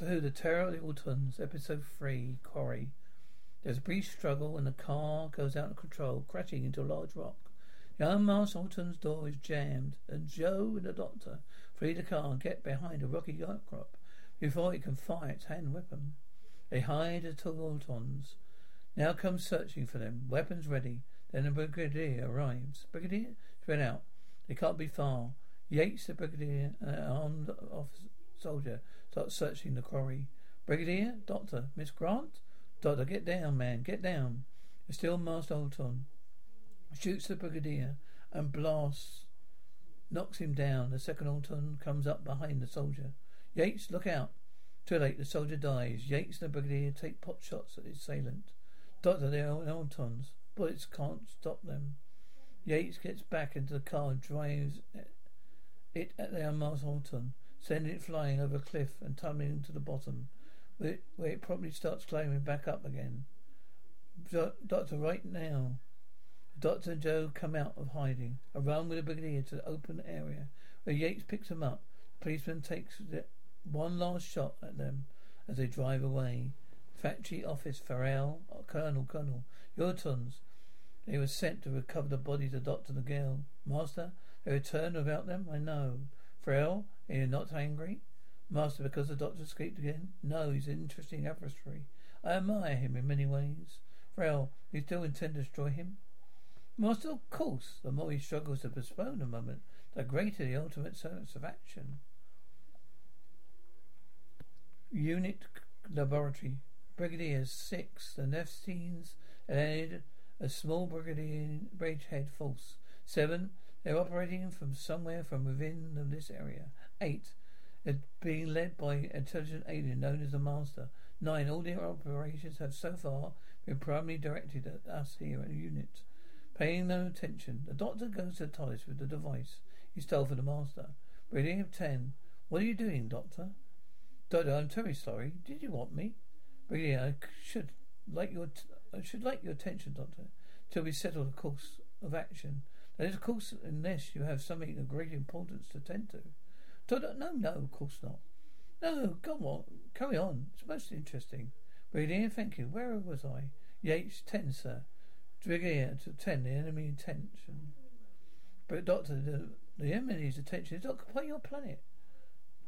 Doctor Who, The Terror of the Autons, Episode 3, Quarry. There's a brief struggle and the car goes out of control, crashing into a large rock. The unmasked Auton's door is jammed, and Jo and the Doctor free the car and get behind a rocky outcrop before it can fire its hand weapon. They hide the two Autons. Now comes searching for them, weapons ready. Then the Brigadier arrives. Brigadier? Spread out. They can't be far. Yates, the Brigadier, an armed officer, soldier, starts searching the quarry. Brigadier? Doctor? Miss Grant? Doctor, get down, man, get down. The still master Auton shoots the Brigadier and blasts, knocks him down. The second Auton comes up behind the soldier. Yates, look out. Too late, the soldier dies. Yates and the Brigadier take pot shots at his assailant. Doctor, they're Autons. Bullets can't stop them. Yates gets back into the car and drives it at the unmasked Auton, sending it flying over a cliff and tumbling to the bottom, where it, where it probably starts climbing back up again. Doctor, right now. Doctor and Jo come out of hiding, a run with the brigadier to the open area, where Yates picks them up. The policeman takes the, one last shot at them as they drive away. Factory office, Farrell, uh, Colonel, Colonel, Autons. They were sent to recover the bodies of Doctor and the girl. Master, they returned without them? I know. Farrell, are you not angry? Master, because the doctor escaped again? No, he's an interesting adversary. I admire him in many ways. Farrell, you still intend to destroy him? Master, of course. The more he struggles to postpone a moment, the greater the ultimate sense of action. Unit Laboratory. Brigadier 6. The Nestenes led a small brigadier bridgehead force. 7. They're operating from somewhere from within this area. 8. They're being led by an intelligent alien known as the Master. 9. All their operations have so far been primarily directed at us here at the unit. Paying no attention, the doctor goes to the TARDIS with the device he stole from the Master. Brigadier 10. What are you doing, Doctor? Doctor, I'm terribly sorry. Did you want me? Brigadier, I should like your t- I should like your attention, Doctor, till we settle the course of action. That is, of course, unless you have something of great importance to tend to. Doctor, no, no, of course not. No, go on, carry on. It's most interesting. Brigadier, thank you. Where was I? Yates, ten, sir. Brigadier to ten. The enemy intention. But Doctor, the, the enemy's attention is to occupy your planet.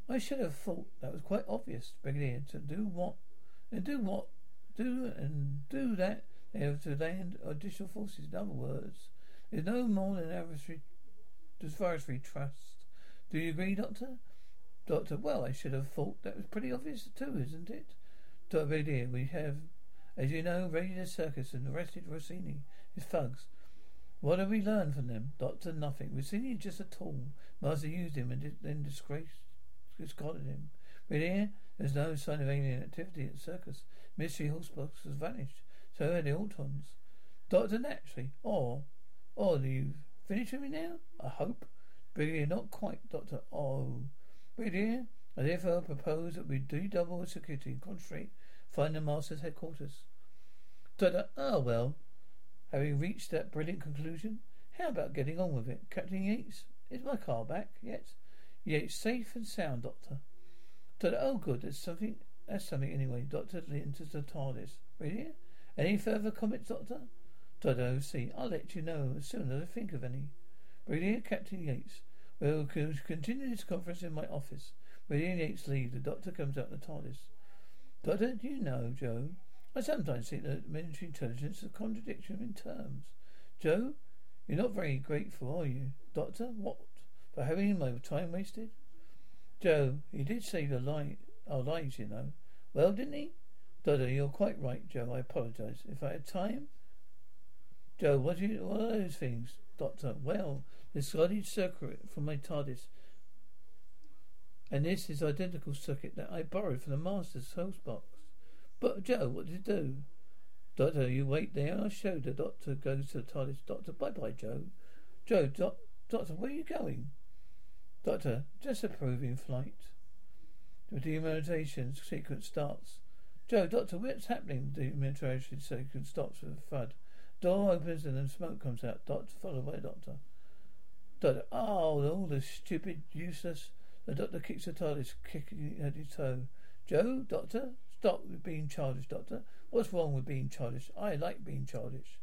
I should have thought that was quite obvious, Brigadier. To do what? And do what? Do and do that. They have to land additional forces. In other words, there's no more than adversary, we trust. Do you agree, Doctor? Doctor, well, I should have thought that was pretty obvious too, isn't it? Doctor Brigadier, we have, as you know, raided circus and arrested Rossini, his thugs. What have we learned from them? Doctor, nothing. Rossini is just a tool. Master used him and then disgraced, discarded him. Brigadier, there's no sign of alien activity at circus. Mystery Horsebox has vanished. So have the Autons. Doctor, naturally. Or Oh, you finished with me now? I hope. Brigadier, not quite, Doctor. Oh. Brigadier, I therefore propose that we do double security and concentrate find the Master's headquarters. Doctor, oh well. Having reached that brilliant conclusion, how about getting on with it? Captain Yates, is my car back yet? Yates, safe and sound, Doctor. Doctor, oh good, there's something, that's something anyway. Doctor enters the TARDIS. Brigadier, any further comments, Doctor? Dodo, see, I'll let you know as soon as I think of any. Brigadier Captain Yates. We'll continue this conference in my office. Brigadier Yates leaves. The doctor comes out the TARDIS. Doctor, do you know, Jo? I sometimes think that military intelligence is a contradiction in terms. Jo, you're not very grateful, are you? Doctor, what? For having my time wasted? Jo, he did save our, li- our lives, you know. Well, didn't he? Doctor, you're quite right, Jo. I apologize. If I had time, Jo, what, you, what are those things? Doctor, well, the slotted circuit from my TARDIS. And this is identical circuit that I borrowed from the Master's host box. But, Jo, what did it do? Doctor, you wait there I'll show the doctor goes to the TARDIS. Doctor, bye-bye, Jo. Jo, doc, Doctor, where are you going? Doctor, just approving flight. The dematerialization sequence starts. Jo, Doctor, what's happening? The dematerialization sequence stops with a thud. Door opens and then smoke comes out. Doctor, followed by doctor. Doctor, oh, all this stupid, useless. The doctor kicks the TARDIS, kicking at his toe. Jo, doctor, stop with being childish, doctor. What's wrong with being childish? I like being childish.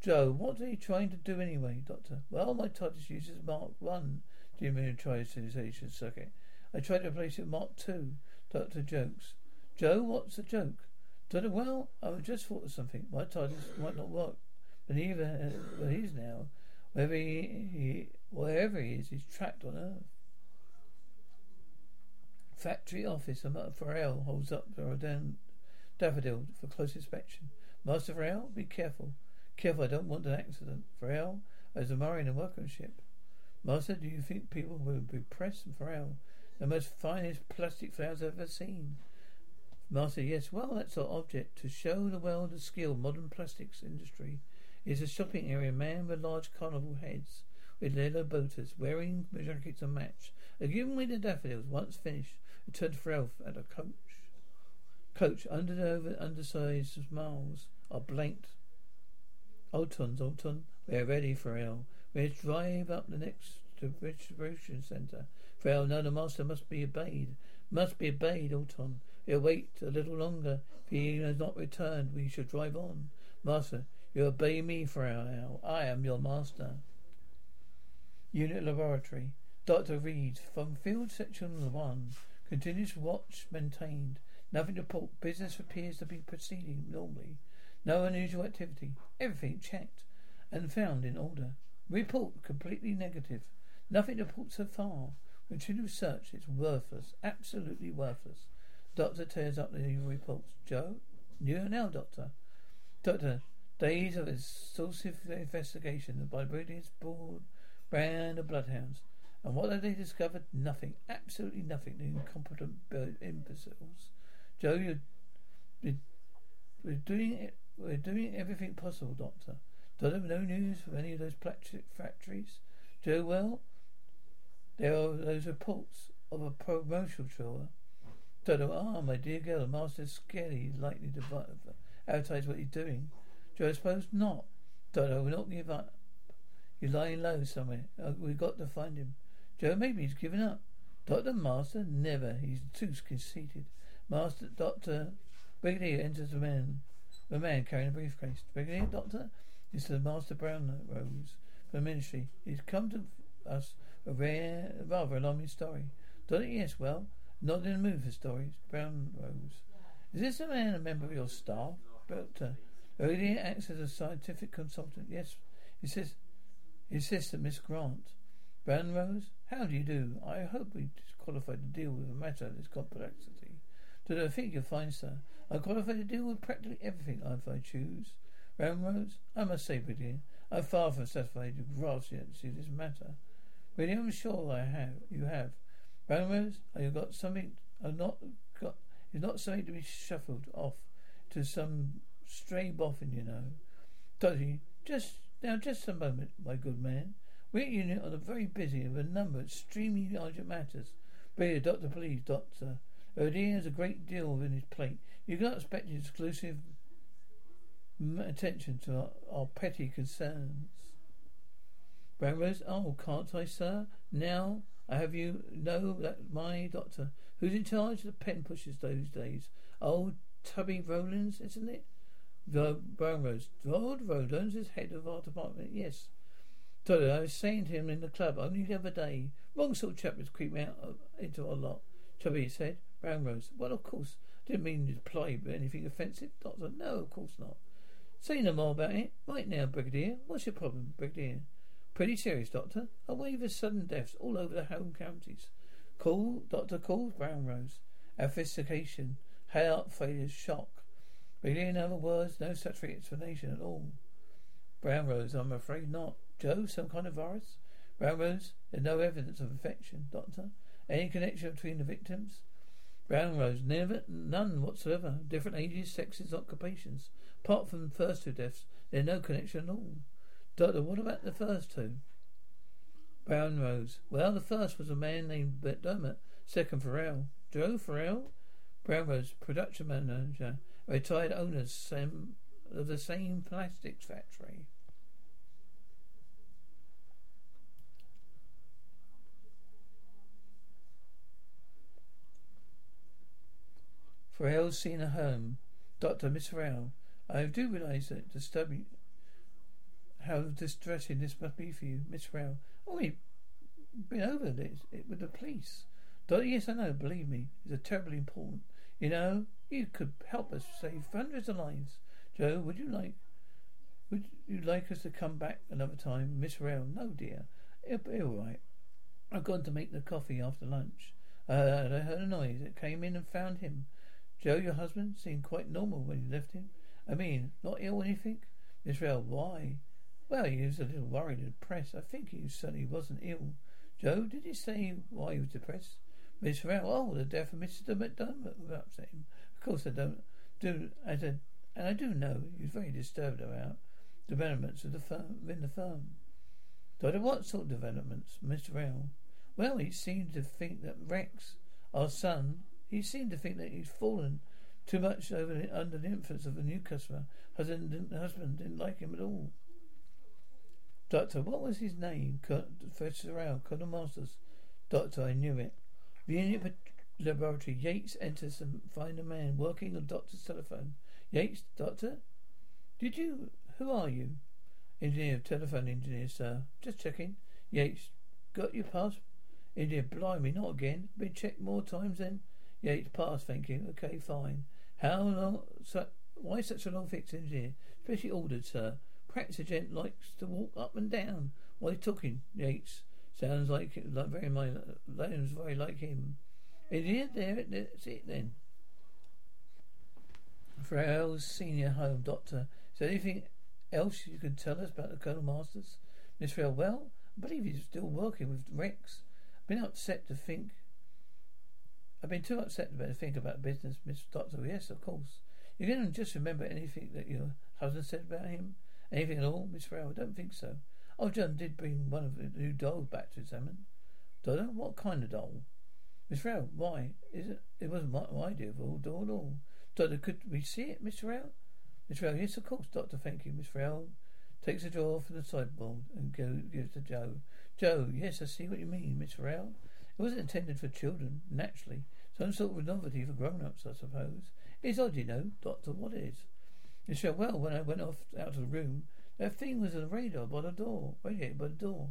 Jo, what are you trying to do anyway, Doctor? Well, my TARDIS uses Mark 1 dematerialization circuit. I tried to replace it with Mark 2. Doctor jokes. Jo, what's the joke? Doctor, well, I just thought of something. My TARDIS might not work. But even uh, where he is now, wherever he, he, wherever he is, he's trapped on Earth. Factory office. Farrell holds up the daffodil for close inspection. Master Farrell, be careful. Careful, I don't want an accident. Farrell, as a marine and workmanship. Master, do you think people will be pressed? Farrell, the most finest plastic flowers I've ever seen. Master, yes, well, that's our object, to show the world the skill modern plastics industry is a shopping area manned with large carnival heads, with yellow boaters, wearing jackets to match. A given with the daffodils, once finished, returned for Farrell at a coach. Coach, under the over, undersized smiles, are blanked Auton, Auton, we're ready for El. We'll drive up the next to distribution centre. For no, the master must be obeyed. Must be obeyed, Auton. We'll wait a little longer. If he has not returned, we should drive on. Master, you obey me, Farrell. I am your master. Unit Laboratory. Dr. Reed, from Field Section 1. Continuous watch maintained. Nothing to report. Business appears to be proceeding normally. No unusual activity. Everything checked and found in order. Report completely negative. Nothing to report so far. Continued search. It's worthless. Absolutely worthless. Doctor tears up the reports. Jo? You now, Doctor. Doctor, days of exhaustive investigation by British board brand of bloodhounds. And what have they discovered? Nothing. Absolutely nothing. The incompetent imbeciles. Jo, you're, you're doing it we're doing everything possible, Doctor. Doctor, no news from any of those plastic factories? Jo, well, there are those reports of a promotional tour. Doctor, ah, my dear girl, the master's he's likely to advertise what he's doing. Jo, I suppose not. Doctor, we'll not give up. He's lying low somewhere. Uh, we've got to find him. Jo, maybe he's given up. Doctor, Master, never. He's too conceited. Master, Doctor, Brigadier enters the man. The man carrying a briefcase. Brigadier Doctor? It's the Master Brownrose from the ministry. He's come to us a rare, rather alarming story. Doctor, yes, well, not in the mood for stories. Brownrose. Is this a man a member of your staff? Doctor. Oh, Brigadier acts as a scientific consultant. Yes. He says his sister, Miss Grant. Brownrose? How do you do? I hope we qualified to deal with a matter of this complexity. Do I think you're fine, sir? I'm qualified to deal with practically everything if I choose. Rose, I must say, Brigadier, I'm far from satisfied you grasp yet see this matter. Brigadier, I'm sure I have. You have. Rose, have you got something? I've not got. It's not something to be shuffled off to some stray boffin, you know. Dodgy, just now, just a moment, my good man. We're at unit on a very busy of a number of extremely urgent matters. Brigadier, Doctor, please, Doctor. Odin has a great deal on his plate. You cannot expect exclusive attention to our, our petty concerns. Rose, oh, can't I, sir? Now I have you know that my doctor, who's in charge of the pen pushers those days, old Tubby Rollins, isn't it? Rose, Old Rowlands is head of our department, yes. Doctor, I was saying to him in the club only the other day, wrong sort of chap was creeping out into our lot. Chubby said, Brownrose, well, of course, didn't mean to imply anything offensive, Doctor. No, of course not. Say no more about it. Right now, Brigadier. What's your problem, Brigadier? Pretty serious, Doctor. A wave of sudden deaths all over the home counties. Call, Doctor calls Brownrose. Amplification. Heart failure. Shock. Brigadier, in other words, no such explanation at all. Brownrose, I'm afraid not. Jo, some kind of virus? Brownrose, there's no evidence of infection, Doctor. Any connection between the victims? Brownrose, never, none whatsoever. Different ages, sexes, occupations. Apart from the first two deaths, there's no connection at all. Doctor, what about the first two? Brownrose. Well, the first was a man named Dermot. Second, Farrell. Jo Farrell? Brownrose, production manager, retired owners same, of the same plastics factory. Farrell's seen a home. Doctor, Miss Farrell, I do realize that disturbing how distressing this must be for you, Miss Farrell. Oh, we've been over this with the police. Yes, I know. Believe me, it's a terribly important. You know, you could help us save hundreds of lives. Jo, would you like would you like us to come back another time? Miss Farrell? No, dear. It'll be all right. I've gone to make the coffee after lunch. Uh, I heard a noise. It came in and found him. Jo, your husband, seemed quite normal when you left him. I mean, not ill or anything? Miss Farrell, why? Well, he was a little worried and depressed. I think he certainly wasn't ill. Jo, did he say why he was depressed? Miss Farrell, oh, the death of Mr. Would upset him. Of course I don't do as a, and I do know he was very disturbed about developments of the firm within the firm. Doctor, what sort of developments, Mr. Farrell? Well, he seemed to think that Rex, our son, he seemed to think that he'd fallen too much over the, under the influence of the new customer. Husband didn't, husband didn't like him at all. Doctor, what was his name? Professor Rao, Colonel Masters. Doctor, I knew it. The unit laboratory. Yates enters and finds a man working on doctor's telephone. Yates, doctor? Did you who are you? Engineer, telephone engineer, sir. Just checking. Yates, got your pass? Engineer, blimey, not again. Been checked more times then? Yates, pass, thank you. Okay, fine. How long? So, why such a long fix, engineer? Especially ordered, sir. Perhaps Practice gent likes to walk up and down while he's talking. Yates, sounds like, like very my sounds very like him. Engineer, there, that's it then. Frau's senior home doctor. Is there anything else you can tell us about the Colonel Masters? Miss Farrell, well, I believe he's still working with Rex. I've been upset to think. I've been too upset to think about business, Miss Doctor. Yes, of course. You can just remember anything that your husband said about him? Anything at all, Miss Farrell? I don't think so. Oh, John did bring one of the new dolls back to examine. Dodo? What kind of doll? Miss Farrell, why? Is it? It wasn't my, my idea of all doll at all. Doctor, could we see it, Miss Farrell? Miss Farrell, yes, of course, Doctor, thank you. Miss Farrell takes a drawer from the sideboard and go, gives to Jo. Jo, yes, I see what you mean, Miss Farrell. It wasn't intended for children, naturally. Some sort of novelty for grown-ups, I suppose. It's odd, you know, Doctor, what is? Miss Farrell, well, when I went off out of the room, that thing was a radar by the door, radiator by the door.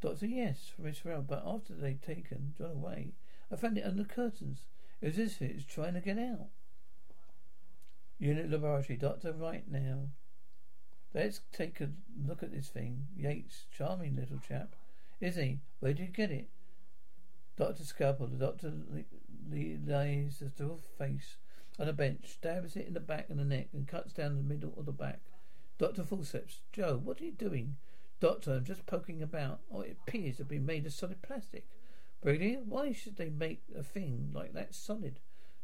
Doctor, yes, Miss Farrell, but after they'd taken John away, I found it under the curtains. It was as if it was trying to get out. Unit laboratory, doctor, right now. Let's take a look at this thing. Yates, charming little chap. Is he? Where did you get it? Doctor Scalpel. The doctor lays the still face on a bench, stabs it in the back and the neck, and cuts down the middle of the back. Doctor Forceps. Jo, what are you doing? Doctor, I'm just poking about. Oh, it appears to be made of solid plastic. Brigadier, why should they make a thing like that solid?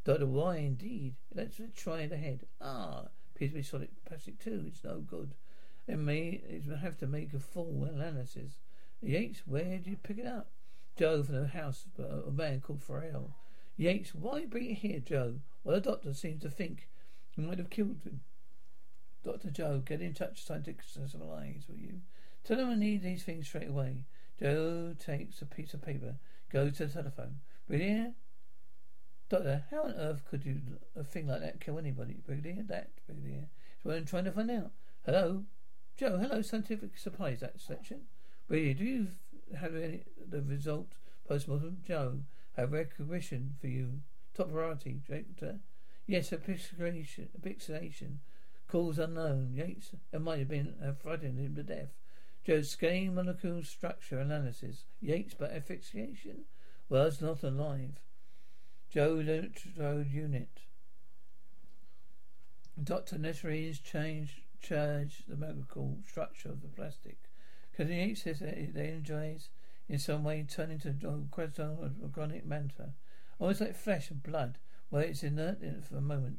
Doctor, why indeed? Let's try it ahead. Ah, appears to be solid plastic too. It's no good. It may it will have to make a full analysis. Yates, where did you pick it up? Jo from the house of a man called Farrell. Yates, why bring it here, Jo? Well, the doctor seems to think he might have killed him. Dr. Jo, get in touch with scientific supplies, will you? Tell them I need these things straight away. Jo takes a piece of paper, goes to the telephone. Brigadier, Doctor, how on earth could you a thing like that kill anybody? Brigadier, that Brigadier. It's what I'm trying to find out. Hello, Jo. Hello, scientific supplies. That section. Brigadier, do you have any the result postmortem? Jo, have recognition for you. Top priority, Doctor. Yes, a pixelation. Cause unknown. Yates, it might have been uh, frightened him to death. Jo, scale molecule structure analysis. Yates, but asphyxiation? Well, it's not alive. Jo Road Unit. Dr. Nestenes changed charge the molecule structure of the plastic. Because Yates says that it energizes in some way turning to crystal organic matter. Almost like flesh and blood. where it's inert for a moment.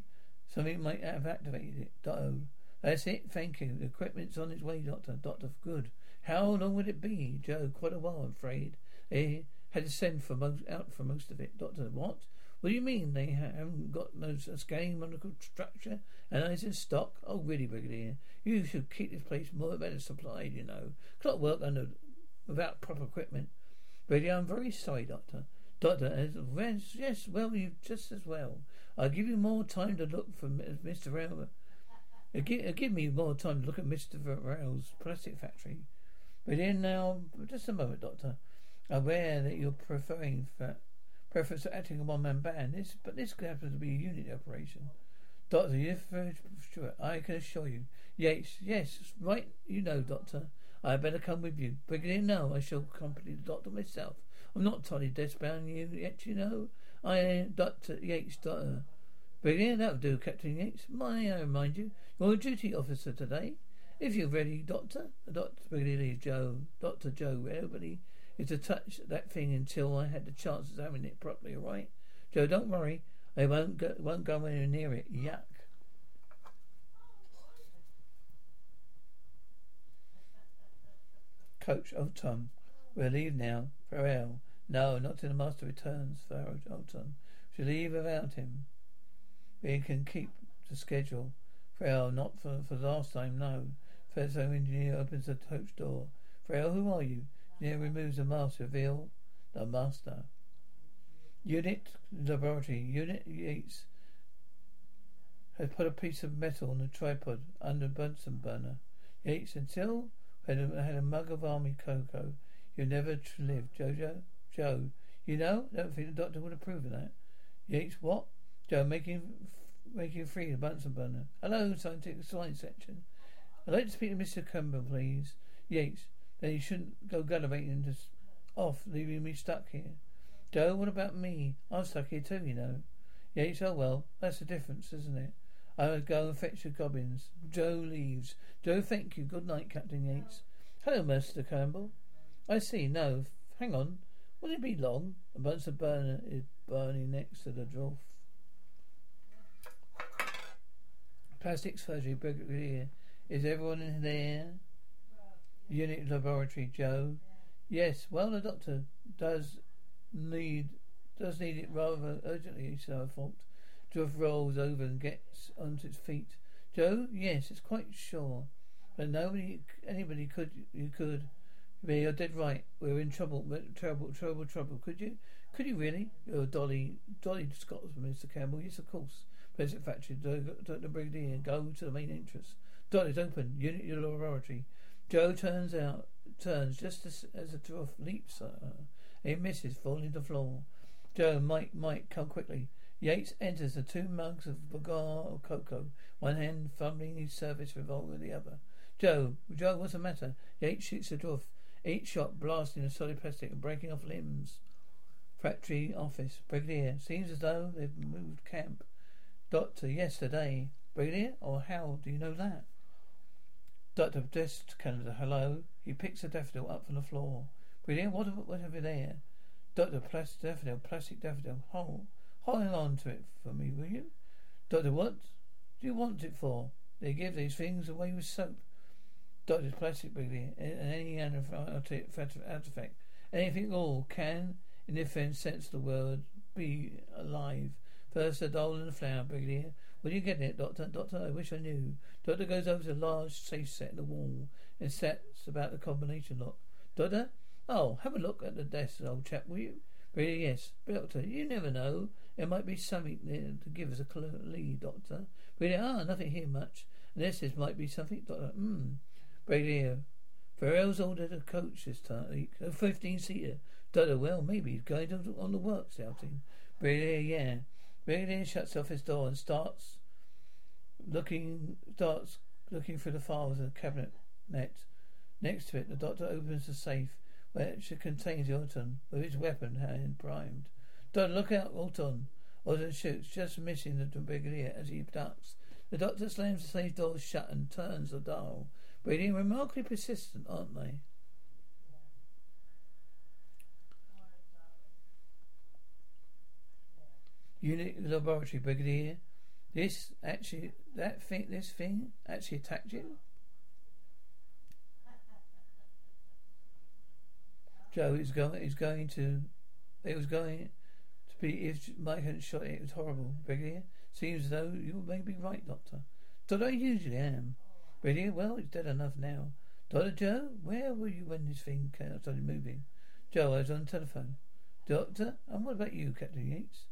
Something might have activated it. Doctor. That's it, thank you. The equipment's on its way, Doctor. Doctor good. How long would it be? Jo, quite a while, I'm afraid. They had to send for most, out for most of it. Doctor, what? What do you mean they haven't got no scaling monocle structure and it's in stock? Oh, really, Brigadier? You should keep this place more better supplied, you know. Cannot work under without proper equipment. Brigadier, I'm very sorry, Doctor. Doctor, yes, well, you just as well. I'll give you more time to look for Mr. Uh, uh give, uh, give me more time to look at Mr. Rail's plastic factory. But in now, just a moment, Doctor. Aware that you're preferring for, preference to acting a one-man band, this, but this happens to be a unit operation. Doctor, you're sure. I can assure you. Yes, yes, right, you know, Doctor. I had better come with you. Brigadier, no, I shall accompany the doctor myself. I'm not totally desk-bound yet, you know. I, Doctor Yates, Doctor. yeah, that'll do, Captain Yates. May I remind you, you're a duty officer today. If you're ready, Doctor. Doctor Brigadier Jo, Doctor Jo, everybody is to touch that thing until I had the chance of examining it properly, all right? Jo, don't worry. I won't go, won't go anywhere near it. Yuck. Coach, oh Tom, we'll leave now. Farewell. No, not till the master returns, Farewell, oh Tom. She'll leave without him. We can keep the schedule. Farewell, not for, for the last time, no. First engineer opens the coach door. Farewell, who are you? Engineer removes the mask, reveal the master. Unit laboratory. Unit Yates has put a piece of metal on the tripod under Bunsen burner. Yates until had a, had a mug of army cocoa. You never tr- lived, Jojo. Jo, you know, don't think the doctor would approve of that. Yates, what? Jo, making making free the Bunsen burner. Hello, scientific science section. I'd like to speak to Mr. Campbell, please. Yates, then you shouldn't go gallivanting just off, leaving me stuck here. Jo, what about me? I'm stuck here too, you know. Yates, oh well, that's the difference, isn't it? I'll go and fetch the goblins. Jo leaves. Jo, thank you. Good night, Captain Yates. Hello, Mr. Campbell. I see. No, hang on. Will it be long? A bunch of burner is burning next to the dwarf. Plastic surgery brigadier. Is everyone in there? Unit laboratory, Jo. Yes. Well, the doctor does need does need it rather urgently. So I thought. Jo rolls over and gets onto its feet. Jo, yes, it's quite sure, but nobody, anybody could. You could. Be. you're dead right. We're in trouble, trouble, trouble, trouble. Could you? Could you really? Oh, Dolly, Dolly Scott's Mr. Campbell. Yes, of course. President Factory, Don't bring Dr. Brigadier, go to the main entrance. Dolly's open. Unit your laboratory. Jo turns out, turns just as, as the dwarf leaps at her. He misses, falling to the floor. Jo, Mike, Mike, come quickly. Yates enters the two mugs of Bagar or cocoa, one hand fumbling his service revolver the other. Jo, Jo, what's the matter? Yates shoots the dwarf. Each shot blasting a solid plastic and breaking off limbs. Factory office. Brigadier. Seems as though they've moved camp. Doctor, yesterday. Brigadier? Or how do you know that? Doctor Dest Canada, hello. He picks a daffodil up from the floor. Brigadier, what, what have you there? Doctor, plastic daffodil, plastic daffodil. Hold, hold on to it for me, will you? Doctor, what do you want it for? They give these things away with soap. Doctor's plastic brigadier, and any artifact, anything at all can, in the sense of the word, be alive. First, a doll and a flower, brigadier. Will you get it, Doctor? Doctor, I wish I knew. Doctor goes over to a large safe set in the wall and sets about the combination lock. Doctor? Oh, have a look at the desk, old chap, will you? Really, yes. Doctor, you never know. There might be something there to give us a clue, Doctor. Really, ah, nothing here much. Unless this might be something, Doctor. Hmm. Brigadier. Farrell's ordered a coach this time, a 15-seater. Doctor, well, maybe he's going on the works outing. Brigadier, yeah. Brigadier shuts off his door and starts looking starts looking through the files in the cabinet net. Next to it, the doctor opens the safe, which contains Auton with his weapon hand primed. Don't look out, Auton! Auton shoots, just missing the brigadier as he ducks. The doctor slams the safe door shut and turns the dial. Brigadier, remarkably persistent, aren't they? Unit laboratory, Brigadier. This actually, that thing, this thing actually attacked you? Jo is going, is going to, it was going to be, if Mike hadn't shot it, it was horrible. Brigadier, seems though you may be right, Doctor. Doctor, I usually am. Brigadier, well, he's dead enough now. Doctor Jo, where were you when this thing started moving? Jo, I was on the telephone. Doctor, and what about you, Captain Yates?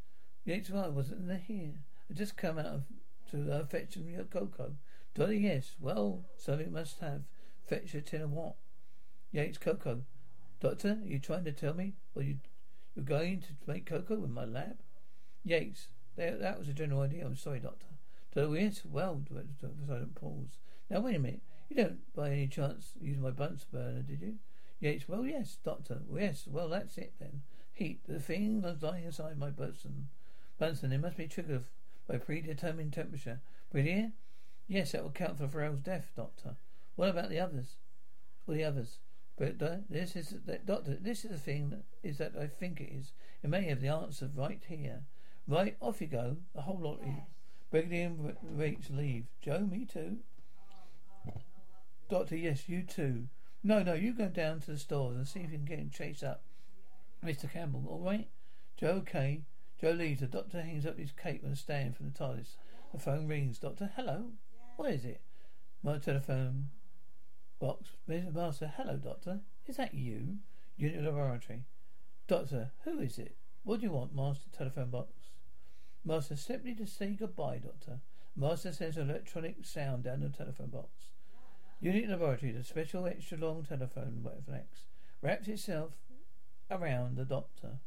Yates, well, I wasn't here. I just come out of, to uh, fetch your cocoa. Doctor, yes. Well, something must have. Fetch a tin of what? Yates, cocoa. Doctor, are you trying to tell me? Well, you, you're going to make cocoa in my lab? Yates, that, that was a general idea. I'm sorry, Doctor. Doctor, yes. Well, silent pause. Now, wait a minute. You don't, by any chance, use my Bunsen burner, did you? Yates, well, yes, Doctor. Well, yes, well, that's it then. Heat. The thing was lying inside my Bunsen. Bunsen, it must be triggered by predetermined temperature. Brigadier? Yes, that will count for Farrell's death, Doctor. What about the others? Well, the others. But uh, this is that, Doctor. This is the thing that is that I think it is. It may have the answer right here. Right, off you go. The whole lot. Yes. Brigadier Yates leave. Jo, me too. Doctor, yes, you too. No, no, you go down to the stores and see if you can get him chased up. Mr. Campbell, all right? Jo, okay. Jo leaves. The doctor hangs up his cape on the stand from the TARDIS. The phone rings. Doctor, hello. What is it? My telephone box. Mr. Master, hello, Doctor. Is that you? Unit Laboratory. Doctor, who is it? What do you want, Master Telephone Box? Master, simply to say goodbye, Doctor. Master sends an electronic sound down the telephone box. Unit Laboratory, the special extra long telephone flex, wraps itself around the Doctor.